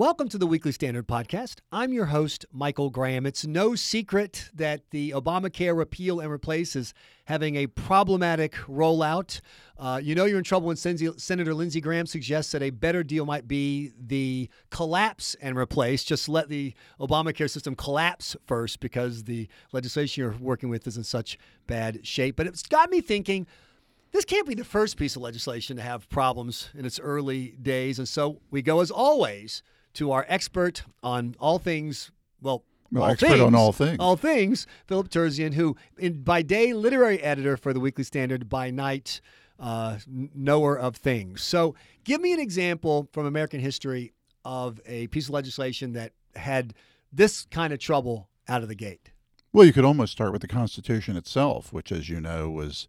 Welcome to the Weekly Standard Podcast. I'm your host, Michael Graham. It's no secret that the Obamacare repeal and replace is having a problematic rollout. Uh, you know you're in trouble when Sen- Senator Lindsey Graham suggests that a better deal might be the collapse and replace. Just let the Obamacare system collapse first because the legislation you're working with is in such bad shape. But it's got me thinking this can't be the first piece of legislation to have problems in its early days. And so we go, as always, to our expert on all things, well, well, all expert things, on all things. All things, Philip Terzian, who in, by day literary editor for the Weekly Standard, by night uh, knower of things. So, give me an example from American history of a piece of legislation that had this kind of trouble out of the gate. Well, you could almost start with the Constitution itself, which, as you know, was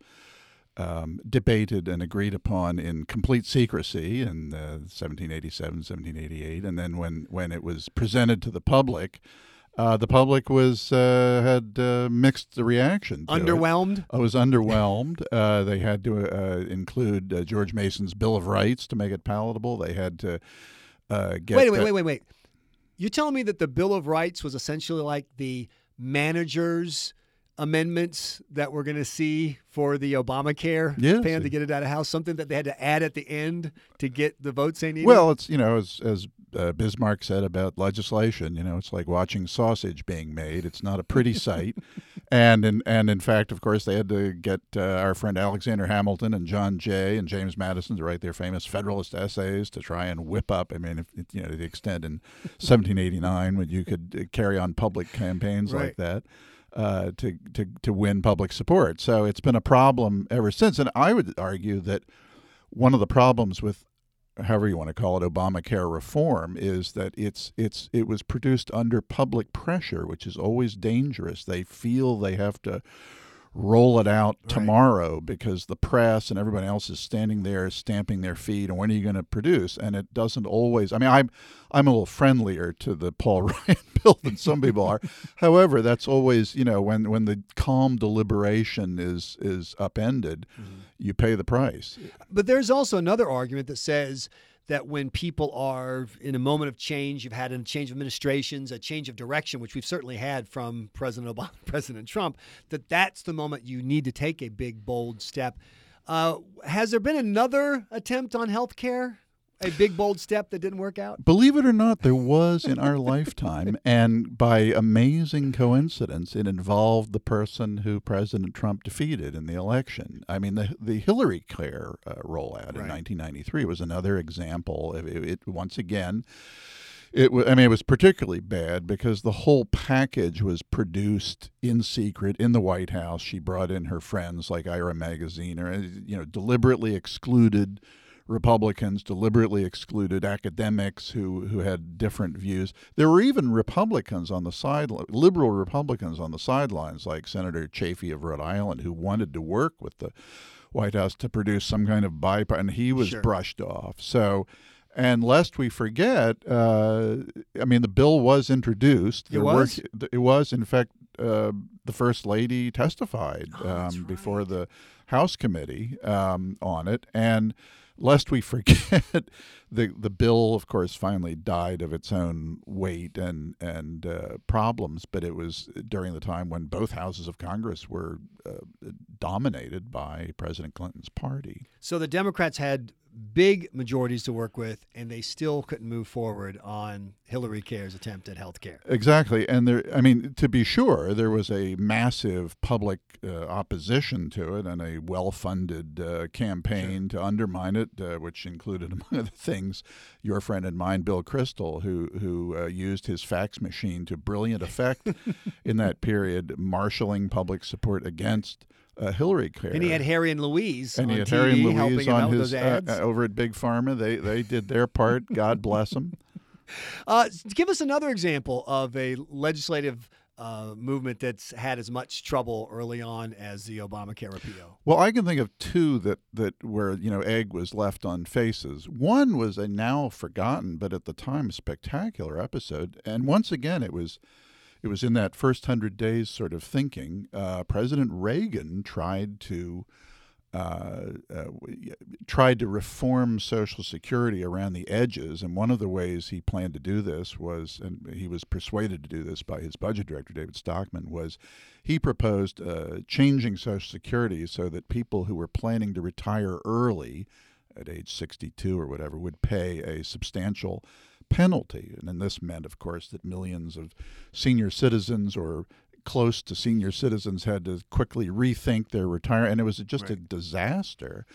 um, debated and agreed upon in complete secrecy in uh, 1787, 1788, and then when when it was presented to the public. Uh, the public was uh, had uh, mixed reaction. underwhelmed. It. I was underwhelmed. Uh, they had to uh, include uh, George Mason's Bill of Rights to make it palatable. They had to get. Wait, wait, wait, wait, wait. You're telling me that the Bill of Rights was essentially like the manager's amendments that we're going to see for the Obamacare yes. plan to get it out of house? Something that they had to add at the end to get the votes they needed? Well, it's, you know, as, as uh, Bismarck said about legislation, you know, it's like watching sausage being made. It's not a pretty sight. and, in, and in fact, of course, they had to get uh, our friend Alexander Hamilton and John Jay and James Madison to write their famous Federalist essays to try and whip up, I mean, if, you know, to the extent in 1789 when you could uh, carry on public campaigns right. like that uh, to, to, to win public support. So it's been a problem ever since. And I would argue that one of the problems with however you want to call it Obamacare reform is that it's it's it was produced under public pressure which is always dangerous they feel they have to roll it out right. tomorrow because the press and everybody else is standing there stamping their feet and when are you going to produce and it doesn't always i mean i'm i'm a little friendlier to the paul ryan bill than some people are however that's always you know when when the calm deliberation is is upended mm-hmm. you pay the price but there's also another argument that says that when people are in a moment of change, you've had a change of administrations, a change of direction, which we've certainly had from President Obama, President Trump, that that's the moment you need to take a big, bold step. Uh, has there been another attempt on health care? A big bold step that didn't work out? Believe it or not, there was in our lifetime, and by amazing coincidence, it involved the person who President Trump defeated in the election. I mean, the the Hillary Care uh, rollout in 1993 was another example. It, it once again. It was, I mean, it was particularly bad because the whole package was produced in secret in the White House. She brought in her friends like Ira Magaziner, you know, deliberately excluded Republicans deliberately excluded academics who, who had different views. There were even Republicans on the side, liberal Republicans on the sidelines, like Senator Chafee of Rhode Island, who wanted to work with the White House to produce some kind of bipartisan, and he was sure. brushed off. So, and lest we forget, uh, I mean, the bill was introduced. It was. Were, it was, in fact, uh, the first lady testified oh, um, right. before the House committee um, on it, and lest we forget, the the bill, of course, finally died of its own weight and and uh, problems. But it was during the time when both houses of Congress were uh, dominated by President Clinton's party. So the Democrats had big majorities to work with, and they still couldn't move forward on Hillary Care's attempt at health care. Exactly. And there, I mean, to be sure, there was a massive public uh, opposition to it and a well funded uh, campaign sure. to undermine it, uh, which included, among other things, your friend and mine, Bill Kristol, who, who uh, used his fax machine to brilliant effect in that period, marshaling public support against uh, Hillary Care. And he had Harry and Louise. And he had TV Harry and Louise on his uh, uh, over at Big Pharma. They they did their part. God bless them. Uh, give us another example of a legislative uh, movement that's had as much trouble early on as the Obamacare repeal? Well, I can think of two that, that where you know egg was left on faces. One was a now forgotten, but at the time spectacular episode, and once again it was it was in that first hundred days sort of thinking. Uh, President Reagan tried to uh, uh, tried to reform Social Security around the edges. And one of the ways he planned to do this was, and he was persuaded to do this by his budget director, David Stockman, was he proposed uh, changing Social Security so that people who were planning to retire early at age 62 or whatever would pay a substantial penalty. And then this meant, of course, that millions of senior citizens or close to senior citizens had to quickly rethink their retirement, and it was just right. a disaster.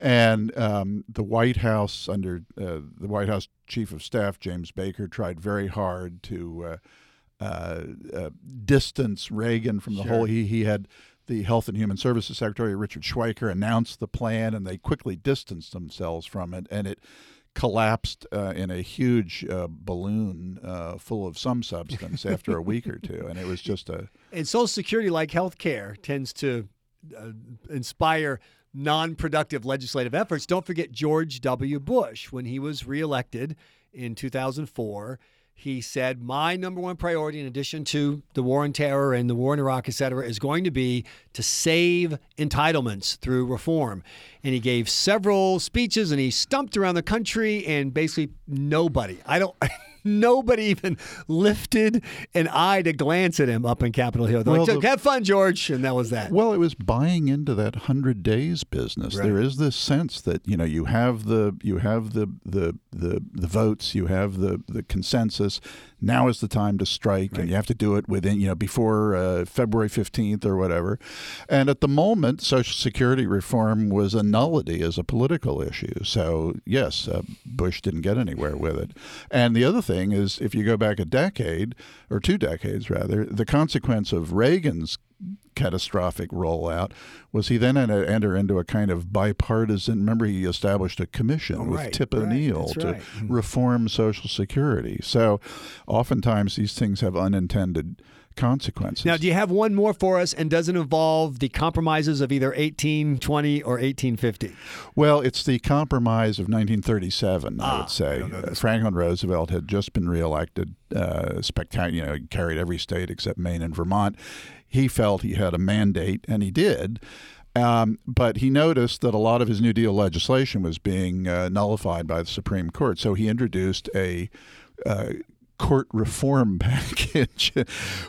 And um, the White House, under uh, the White House Chief of Staff James Baker, tried very hard to uh, uh, uh distance Reagan from the sure. whole. He he had the Health and Human Services Secretary Richard Schweiker announced the plan, and they quickly distanced themselves from it, and it collapsed uh, in a huge uh, balloon uh, full of some substance after a week or two, and it was just a. And Social Security, like health care, tends to uh, inspire non-productive legislative efforts. Don't forget George W. Bush when he was reelected in 2004 he said, My number one priority, in addition to the war on terror and the war in Iraq, et cetera, is going to be to save entitlements through reform. And he gave several speeches and he stumped around the country, and basically nobody, I don't. nobody even lifted an eye to glance at him up in Capitol Hill. They're well, like, have fun, George. And that was that. Well, it was buying into that hundred days business. Right. There is this sense that, you know, you have the you have the the the, the votes, you have the, the consensus. Now is the time to strike, right. and you have to do it within, you know, before uh, February 15th or whatever. And at the moment, Social Security reform was a nullity as a political issue. So, yes, uh, Bush didn't get anywhere with it. And the other thing is if you go back a decade, or two decades rather, the consequence of Reagan's catastrophic rollout. Was he then had to enter into a kind of bipartisan remember he established a commission oh, with Tip right, O'Neill to right. Mm-hmm. reform social security. So oftentimes these things have unintended consequences. Now, do you have one more for us, and does it involve the compromises of either 1820 or 1850? Well, it's the compromise of 1937, ah, I would say. I Franklin Roosevelt had just been reelected, uh, spectacular, you know, carried every state except Maine and Vermont. He felt he had a mandate, and he did. Um, but he noticed that a lot of his New Deal legislation was being uh, nullified by the Supreme Court. So he introduced a uh, court reform package,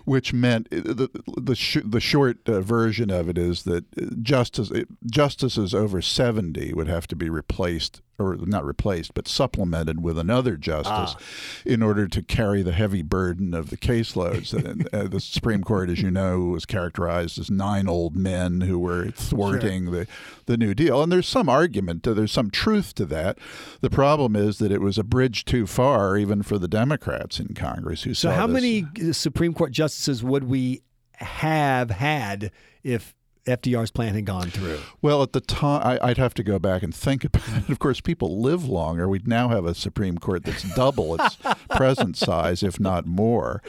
which meant uh, the the, sh- the short uh, version of it is that justice justices over seventy would have to be replaced or not replaced, but supplemented with another justice ah. in order to carry the heavy burden of the caseloads. and, uh, the Supreme Court, as you know, was characterized as nine old men who were thwarting sure. the, the New Deal. And there's some argument, to, there's some truth to that. The problem is that it was a bridge too far, even for the Democrats in Congress who so how this. many Supreme Court justices would we have had if FDR's plan had gone through? Well, at the time, I, would have to go back and think about it. Of course, people live longer. We'd now have a Supreme Court that's double its present size, if not more.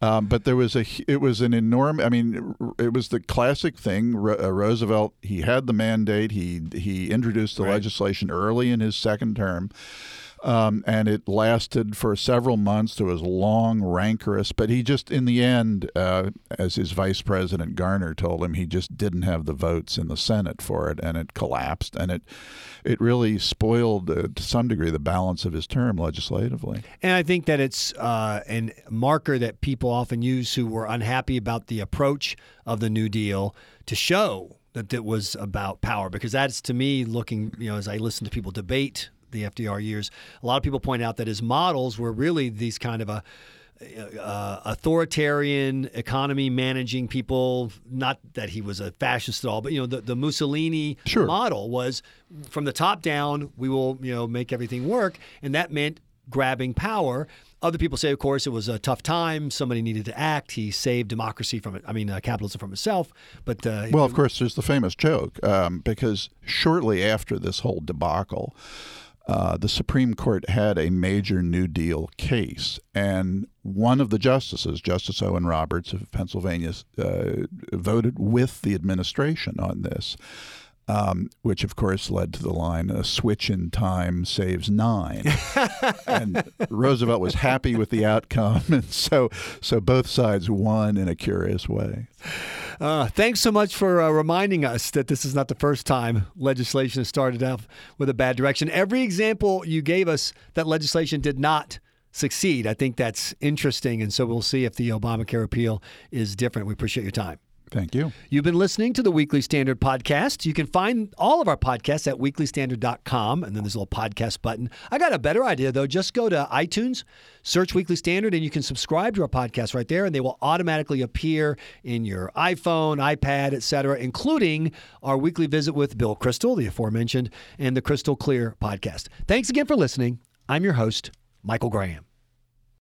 Um, but there was a it was an enormous. I mean, it was the classic thing. uh, Roosevelt he had the mandate. He he introduced the right. legislation early in his second term. Um, and it lasted for several months. It was long, rancorous, but he just, in the end, uh, as his vice president Garner told him, he just didn't have the votes in the Senate for it, and it collapsed, and it it really spoiled uh, to some degree the balance of his term legislatively. And I think that it's uh, a marker that people often use who were unhappy about the approach of the New Deal to show that it was about power because that's to me looking you know as i listen to people debate the FDR years, a lot of people point out that his models were really these kind of a uh, authoritarian economy managing people. Not that he was a fascist at all, but you know the, the Mussolini sure. model was from the top down. We will you know make everything work, and that meant grabbing power. Other people say, of course, it was a tough time. Somebody needed to act. He saved democracy from it. I mean, uh, capitalism from itself. But uh, well, of course, there's the famous joke um, because shortly after this whole debacle uh, the Supreme Court had a major New Deal case, and one of the justices, Justice Owen Roberts of Pennsylvania, uh, voted with the administration on this. Um, which of course led to the line "a switch in time saves nine. and Roosevelt was happy with the outcome, and so so both sides won in a curious way. Uh, thanks so much for uh, reminding us that this is not the first time legislation has started off with a bad direction. Every example you gave us that legislation did not succeed, I think that's interesting, and so we'll see if the Obamacare appeal is different. We appreciate your time. Thank you. You've been listening to the Weekly Standard podcast. You can find all of our podcasts at weeklystandard.com, and then there's a little podcast button. I got a better idea, though. Just go to iTunes, search Weekly Standard, and you can subscribe to our podcast right there, and they will automatically appear in your iPhone, iPad, etc., including our weekly visit with Bill Kristol, the aforementioned, and the Kristol Clear podcast. Thanks again for listening. I'm your host, Michael Graham.